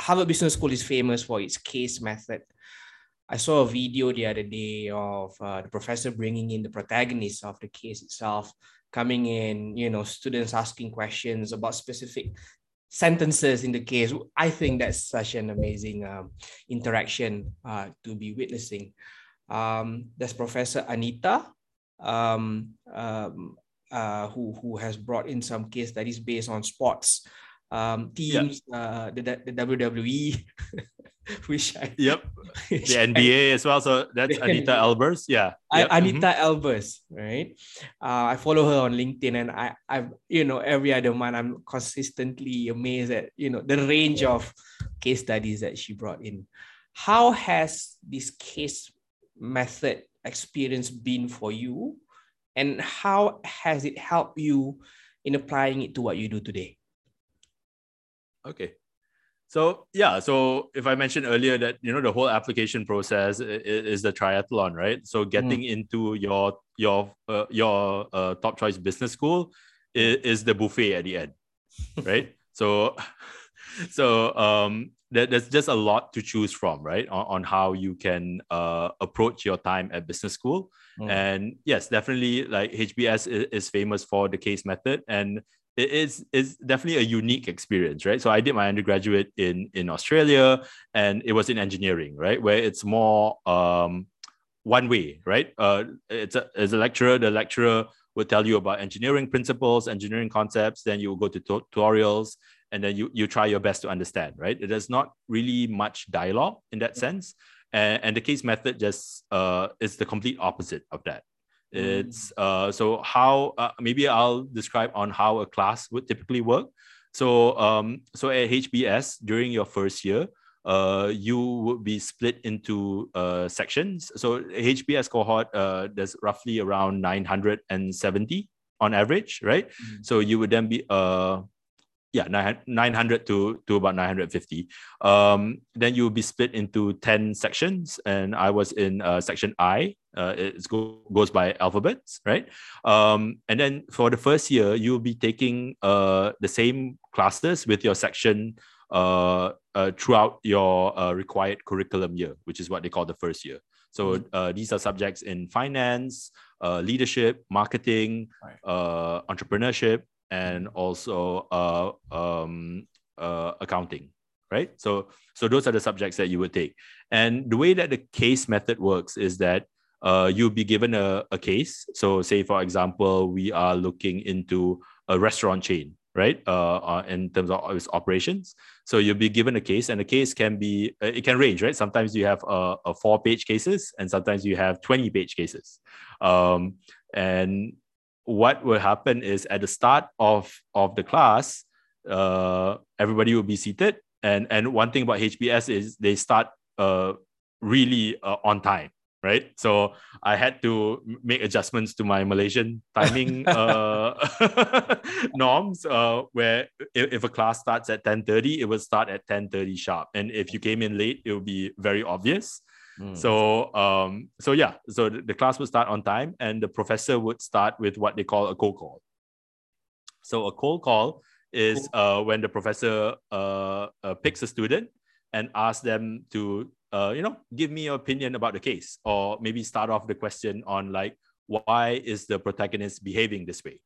harvard business school is famous for its case method. I saw a video the other day of uh, the professor bringing in the protagonist of the case itself coming in you know students asking questions about specific sentences in the case. I think that's such an amazing um, interaction uh, to be witnessing. Um, there's Professor Anita, um, um, uh, who, who has brought in some case studies based on sports um, teams, uh, the, the WWE, which I yep, the NBA I, as well. So that's Anita Elberse, yeah, yep. Anita mm-hmm. Elberse, right? Uh, I follow her on LinkedIn, and I, I, you know, every other month I'm consistently amazed at you know the range of case studies that she brought in. How has this case method experience been for you? And how has it helped you in applying it to what you do today? Okay. So yeah, so if I mentioned earlier that you know the whole application process is, is the triathlon, right? So getting mm. into your your uh, your uh, top choice business school is, is the buffet at the end, right? so so um there's just a lot to choose from, right? On, on how you can uh, approach your time at business school. Mm. And yes, definitely like HBS is, is, famous for the case method and it is is definitely a unique experience, right? So I did my undergraduate in in Australia and it was in engineering, right? Where it's more um, one way, right? Uh, it's a, as a lecturer, the lecturer would tell you about engineering principles, engineering concepts, then you will go to tutorials and then you you try your best to understand right there's not really much dialogue in that sense and, and the case method just uh, is the complete opposite of that mm. It's uh, so how uh, maybe i'll describe on how a class would typically work so um, so at hbs during your first year uh, you would be split into uh, sections. So HBS cohort, uh, there's roughly around 970 on average, right? Mm-hmm. So you would then be uh, yeah 900 to to about 950 um then you'll be split into 10 sections and i was in uh, section i uh, it go, goes by alphabets right um and then for the first year you'll be taking uh the same classes with your section uh, uh throughout your uh, required curriculum year which is what they call the first year so mm-hmm. uh, these are subjects in finance uh, leadership marketing uh, entrepreneurship and also uh, um, uh, accounting, right? So, so those are the subjects that you would take. And the way that the case method works is that uh, you'll be given a, a case. So, say for example, we are looking into a restaurant chain, right? Uh, uh, in terms of its operations. So you'll be given a case, and the case can be uh, it can range, right? Sometimes you have a, a four page cases, and sometimes you have twenty page cases. Um, and what will happen is at the start of of the class, uh, everybody will be seated, and and one thing about HBS is they start uh, really uh, on time right? So I had to make adjustments to my Malaysian timing uh, norms, uh, where if, if, a class starts at 10.30, it would start at 10.30 sharp. And if you came in late, it would be very obvious. Mm. So, um, so yeah, so the, the class would start on time and the professor would start with what they call a cold call. So a cold call is uh, when the professor uh, uh, picks a student and asks them to uh, you know, give me your opinion about the case, or maybe start off the question on like, why is the protagonist behaving this way,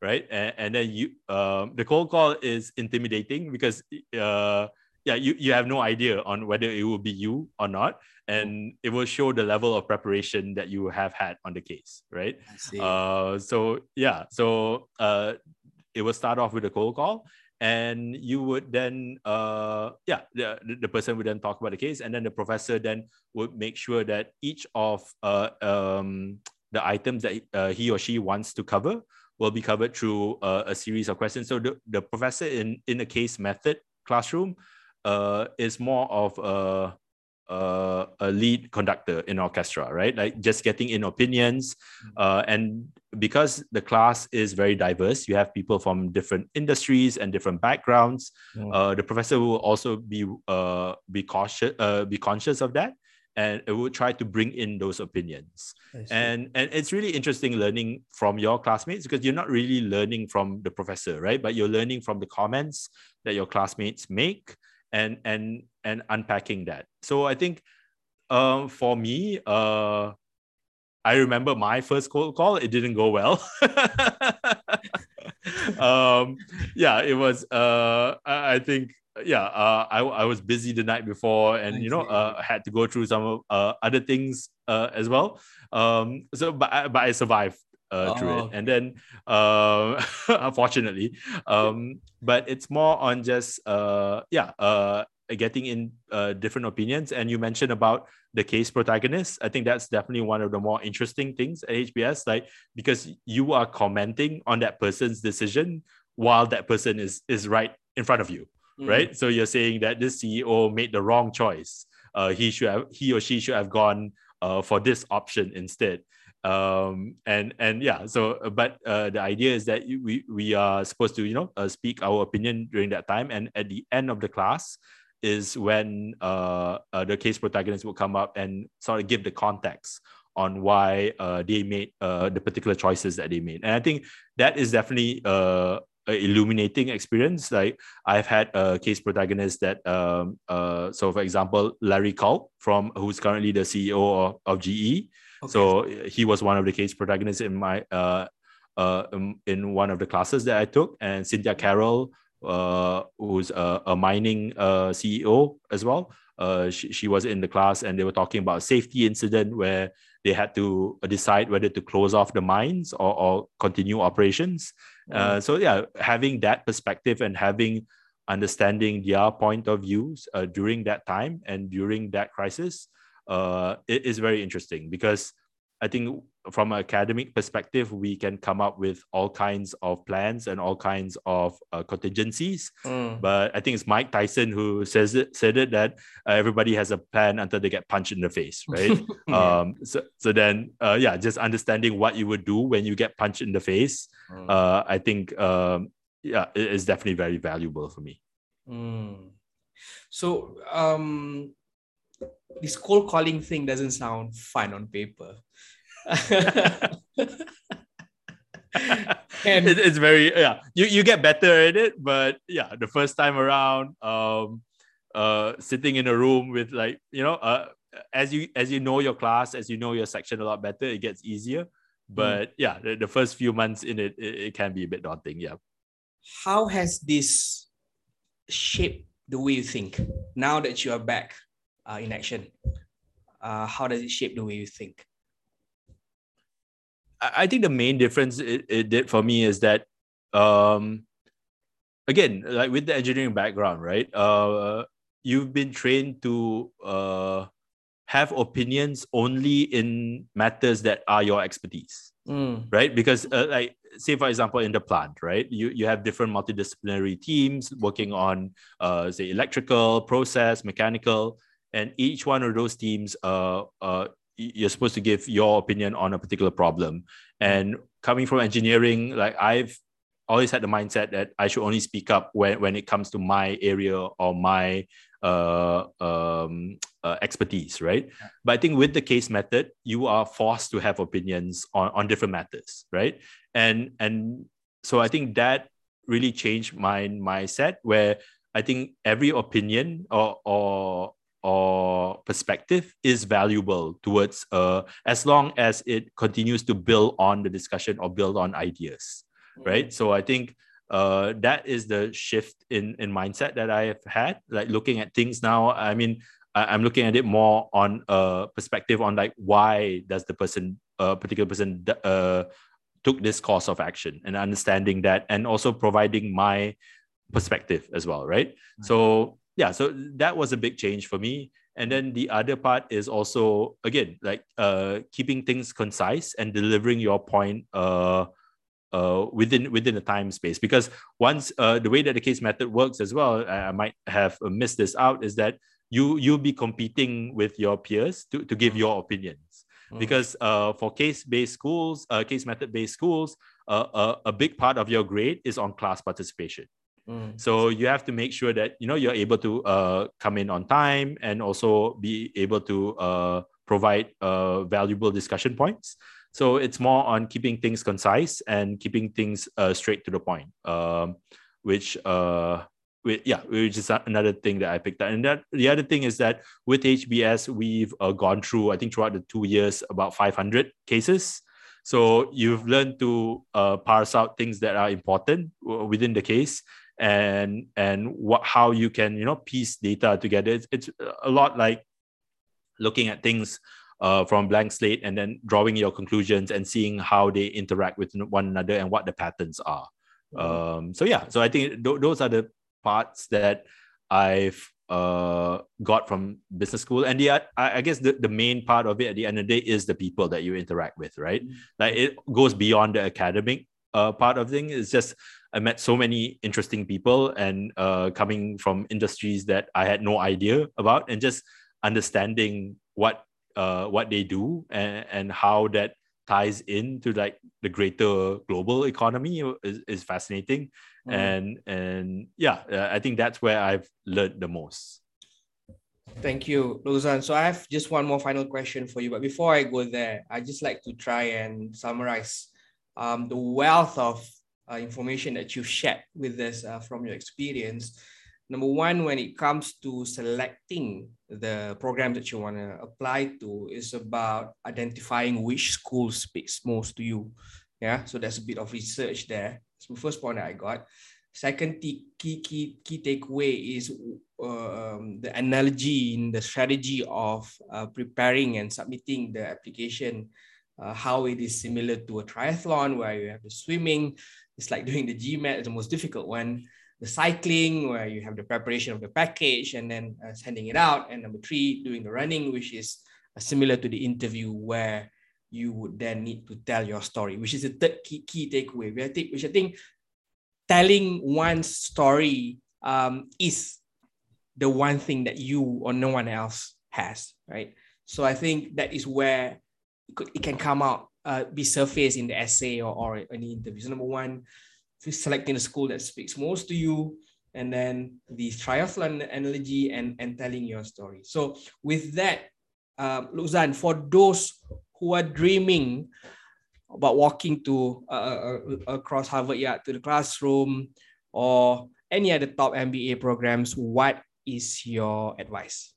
right? And, and then you, um, the cold call is intimidating because, uh, yeah, you, you have no idea on whether it will be you or not, and it will show the level of preparation that you have had on the case, right? Uh, so yeah, so uh, it will start off with a cold call, and you would then uh yeah the, the person would then talk about the case. And then the professor then would make sure that each of uh um the items that uh, he or she wants to cover will be covered through uh, a series of questions. So the, the professor in in a case method classroom uh is more of a uh, a lead conductor in orchestra, right? Like just getting in opinions. Mm. Uh, and because the class is very diverse, you have people from different industries and different backgrounds. Mm. Uh, the professor will also be uh, be cautious, uh, be conscious of that, and it will try to bring in those opinions. And and it's really interesting learning from your classmates because you're not really learning from the professor, right? But you're learning from the comments that your classmates make and and and unpacking that. So I think um, for me, uh, I remember my first cold call. It didn't go well. um, yeah, it was. Uh, I think. Yeah, uh, I I was busy the night before, and you know, uh, had to go through some uh, other things uh, as well. Um, so, but I, but I survived uh, oh, through it. Okay. And then, uh, unfortunately, um, but it's more on just, uh, yeah, uh, getting in uh, different opinions. And you mentioned about the case protagonist. I think that's definitely one of the more interesting things at HBS, like because you are commenting on that person's decision while that person is is right in front of you, mm. right? So you're saying that this CEO made the wrong choice. Uh, he should have he or she should have gone uh, for this option instead um and and yeah so but uh, the idea is that we we are supposed to you know uh, speak our opinion during that time and at the end of the class is when uh, uh, the case protagonist will come up and sort of give the context on why uh, they made uh, the particular choices that they made. And I think that is definitely uh, illuminating experience. Like I've had a case protagonist that, um, uh, so for example, Larry Culp from who's currently the CEO of, of GE. Okay. So he was one of the case protagonists in my uh, uh, in one of the classes that I took, and Cynthia Carroll uh, who's a, a mining uh, CEO as well. Uh, she, she was in the class and they were talking about a safety incident where they had to decide whether to close off the mines or, or continue operations. Uh, so yeah, having that perspective and having understanding their point of views uh, during that time and during that crisis uh, it is very interesting because I think from an academic perspective, we can come up with all kinds of plans and all kinds of uh, contingencies. Mm. But I think it's Mike Tyson who says it said it that uh, everybody has a plan until they get punched in the face, right? yeah. um, so so then uh, yeah, just understanding what you would do when you get punched in the face, mm. uh, I think um, yeah, it is definitely very valuable for me. Mm. So um, this cold calling thing doesn't sound fun on paper. and it, it's very yeah you, you get better at it but yeah the first time around um uh sitting in a room with like you know uh as you as you know your class as you know your section a lot better it gets easier but mm. yeah the, the first few months in it, it it can be a bit daunting yeah how has this shaped the way you think now that you are back uh, in action uh, how does it shape the way you think I think the main difference it, it did for me is that um, again, like with the engineering background, right? Uh, you've been trained to uh, have opinions only in matters that are your expertise, Mm. right? Because, uh, like, say for example, in the plant, right? You you have different multidisciplinary teams working on, uh, say, electrical, process, mechanical, and each one of those teams, uh, uh, you're supposed to give your opinion on a particular problem. And coming from engineering, like I've always had the mindset that I should only speak up when, when it comes to my area or my uh, um, uh, expertise, right? Yeah. But I think with the case method, you are forced to have opinions on, on different matters, right? And and so I think that really changed my mindset where I think every opinion or or or perspective is valuable towards uh as long as it continues to build on the discussion or build on ideas right? So i think uh that is the shift in in mindset that i have had like looking at things now. I mean I, i'm looking at it more on a perspective on like why does the person a uh, particular person uh took this course of action and understanding that and also providing my perspective as well right? Right. so yeah so that was a big change for me. And then the other part is also again like uh keeping things concise and delivering your point uh uh, within within a time space. Because once uh, the way that the case method works as well I, I might have missed this out is that you you'll be competing with your peers to, to give your opinions. Mm. because uh, for case based schools uh, case method based schools uh, uh, a big part of your grade is on class participation Mm. so you have to make sure that you know you're able to uh, come in on time and also be able to uh, provide uh, valuable discussion points. So it's more on keeping things concise and keeping things uh, straight to the point. Um, which uh, with, yeah, which is another thing that I picked up. And that the other thing is that with HBS, we've uh, gone through I think throughout the two years about 500 cases. So you've learned to uh, parse out things that are important within the case and and what how you can you know piece data together. It's, it's a lot like looking at things uh, from blank slate and then drawing your conclusions and seeing how they interact with one another and what the patterns are. Mm. um, so yeah. So i think th- those are the parts that i've uh, got from business school. And the I, I guess the, the main part of it at the end of the day is the people that you interact with right? Mm. like it goes beyond the academic uh, part of thing. It's just I met so many interesting people and uh, coming from industries that I had no idea about, and just understanding what uh, what they do and, and how that ties into like the greater global economy is, is fascinating. Mm. And and yeah, I think that's where I've learned the most. Thank you, Luqzan. So I have just one more final question for you. But before I go there, I just like to try and summarize um, the wealth of uh, information that you've shared with us uh, from your experience. Number one, when it comes to selecting the program that you want to apply to, is about identifying which school speaks most to you. Yeah, so that's a bit of research there. That's the first point that I got. Second key key key, takeaway is um, the analogy in the strategy of uh, preparing and submitting the application. Uh, how it is similar to a triathlon where you have the swimming, it's like doing the GMAT, the most difficult one. The cycling, where you have the preparation of the package and then uh, sending it out. And number three, doing the running, which is uh, similar to the interview where you would then need to tell your story, which is the third key, key takeaway, which I think telling one's story um, is the one thing that you or no one else has, right? So I think that is where it, can come out, uh, be surfaced in the essay or, or any interview. So number one, selecting the school that speaks most to you, and then the triathlon analogy and, and telling your story. So with that, um, Luqzan, for those who are dreaming about walking to uh, uh, across Harvard Yard to the classroom or any other top MBA programs, what is your advice?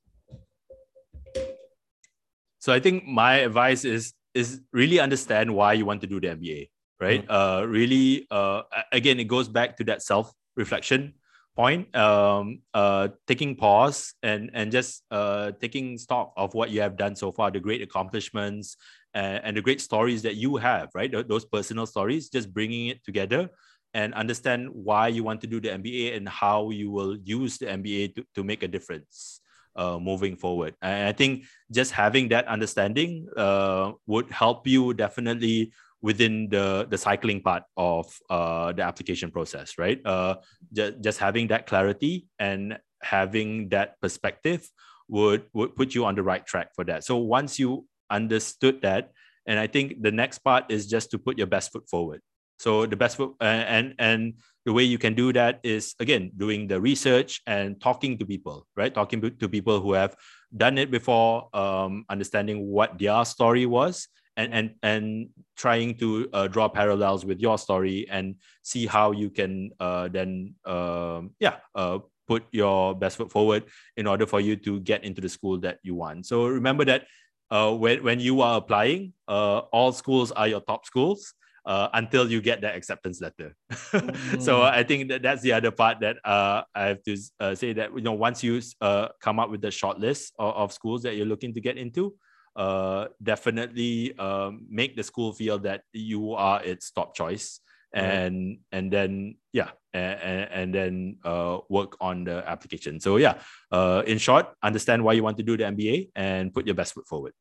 So I think my advice is is really understand why you want to do the MBA, right? Mm. Uh, really, uh, again, it goes back to that self reflection point. Um, uh, taking pause and and just uh taking stock of what you have done so far, the great accomplishments and, and the great stories that you have, right? Th- Those personal stories, just bringing it together and understand why you want to do the MBA and how you will use the MBA to, to make a difference uh, moving forward. And I think just having that understanding uh, would help you definitely within the the cycling part of uh, the application process, right? Uh, just, just having that clarity and having that perspective would would put you on the right track for that. So once you understood that, and I think the next part is just to put your best foot forward. So the best and and the way you can do that is again doing the research and talking to people, right? Talking to people who have done it before, um, understanding what their story was, and and and trying to uh, draw parallels with your story and see how you can uh, then um, yeah uh, put your best foot forward in order for you to get into the school that you want so remember that uh, when, when you are applying uh, all schools are your top schools uh, until you get that acceptance letter. mm. So I think that that's the other part that uh, I have to uh, say that you know once you uh, come up with the short list of, of schools that you're looking to get into, uh, definitely um, make the school feel that you are its top choice and and then yeah and, and then uh, work on the application so yeah uh, in short understand why you want to do the mba and put your best foot forward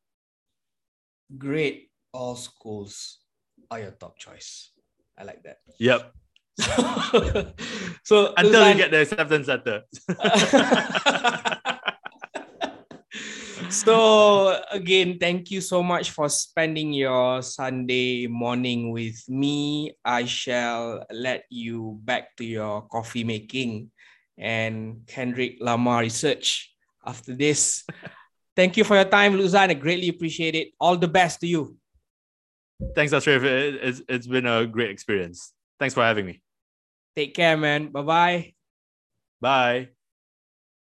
great all schools are your top choice i like that yep so until you get the acceptance letter so again, thank you so much for spending your Sunday morning with me. I shall let you back to your coffee making and Kendrick Lamar research after this. thank you for your time, Luqzan. I greatly appreciate it. All the best to you. Thanks, Asrif. It's, it's been a great experience. Thanks for having me. Take care, man. Bye-bye. Bye.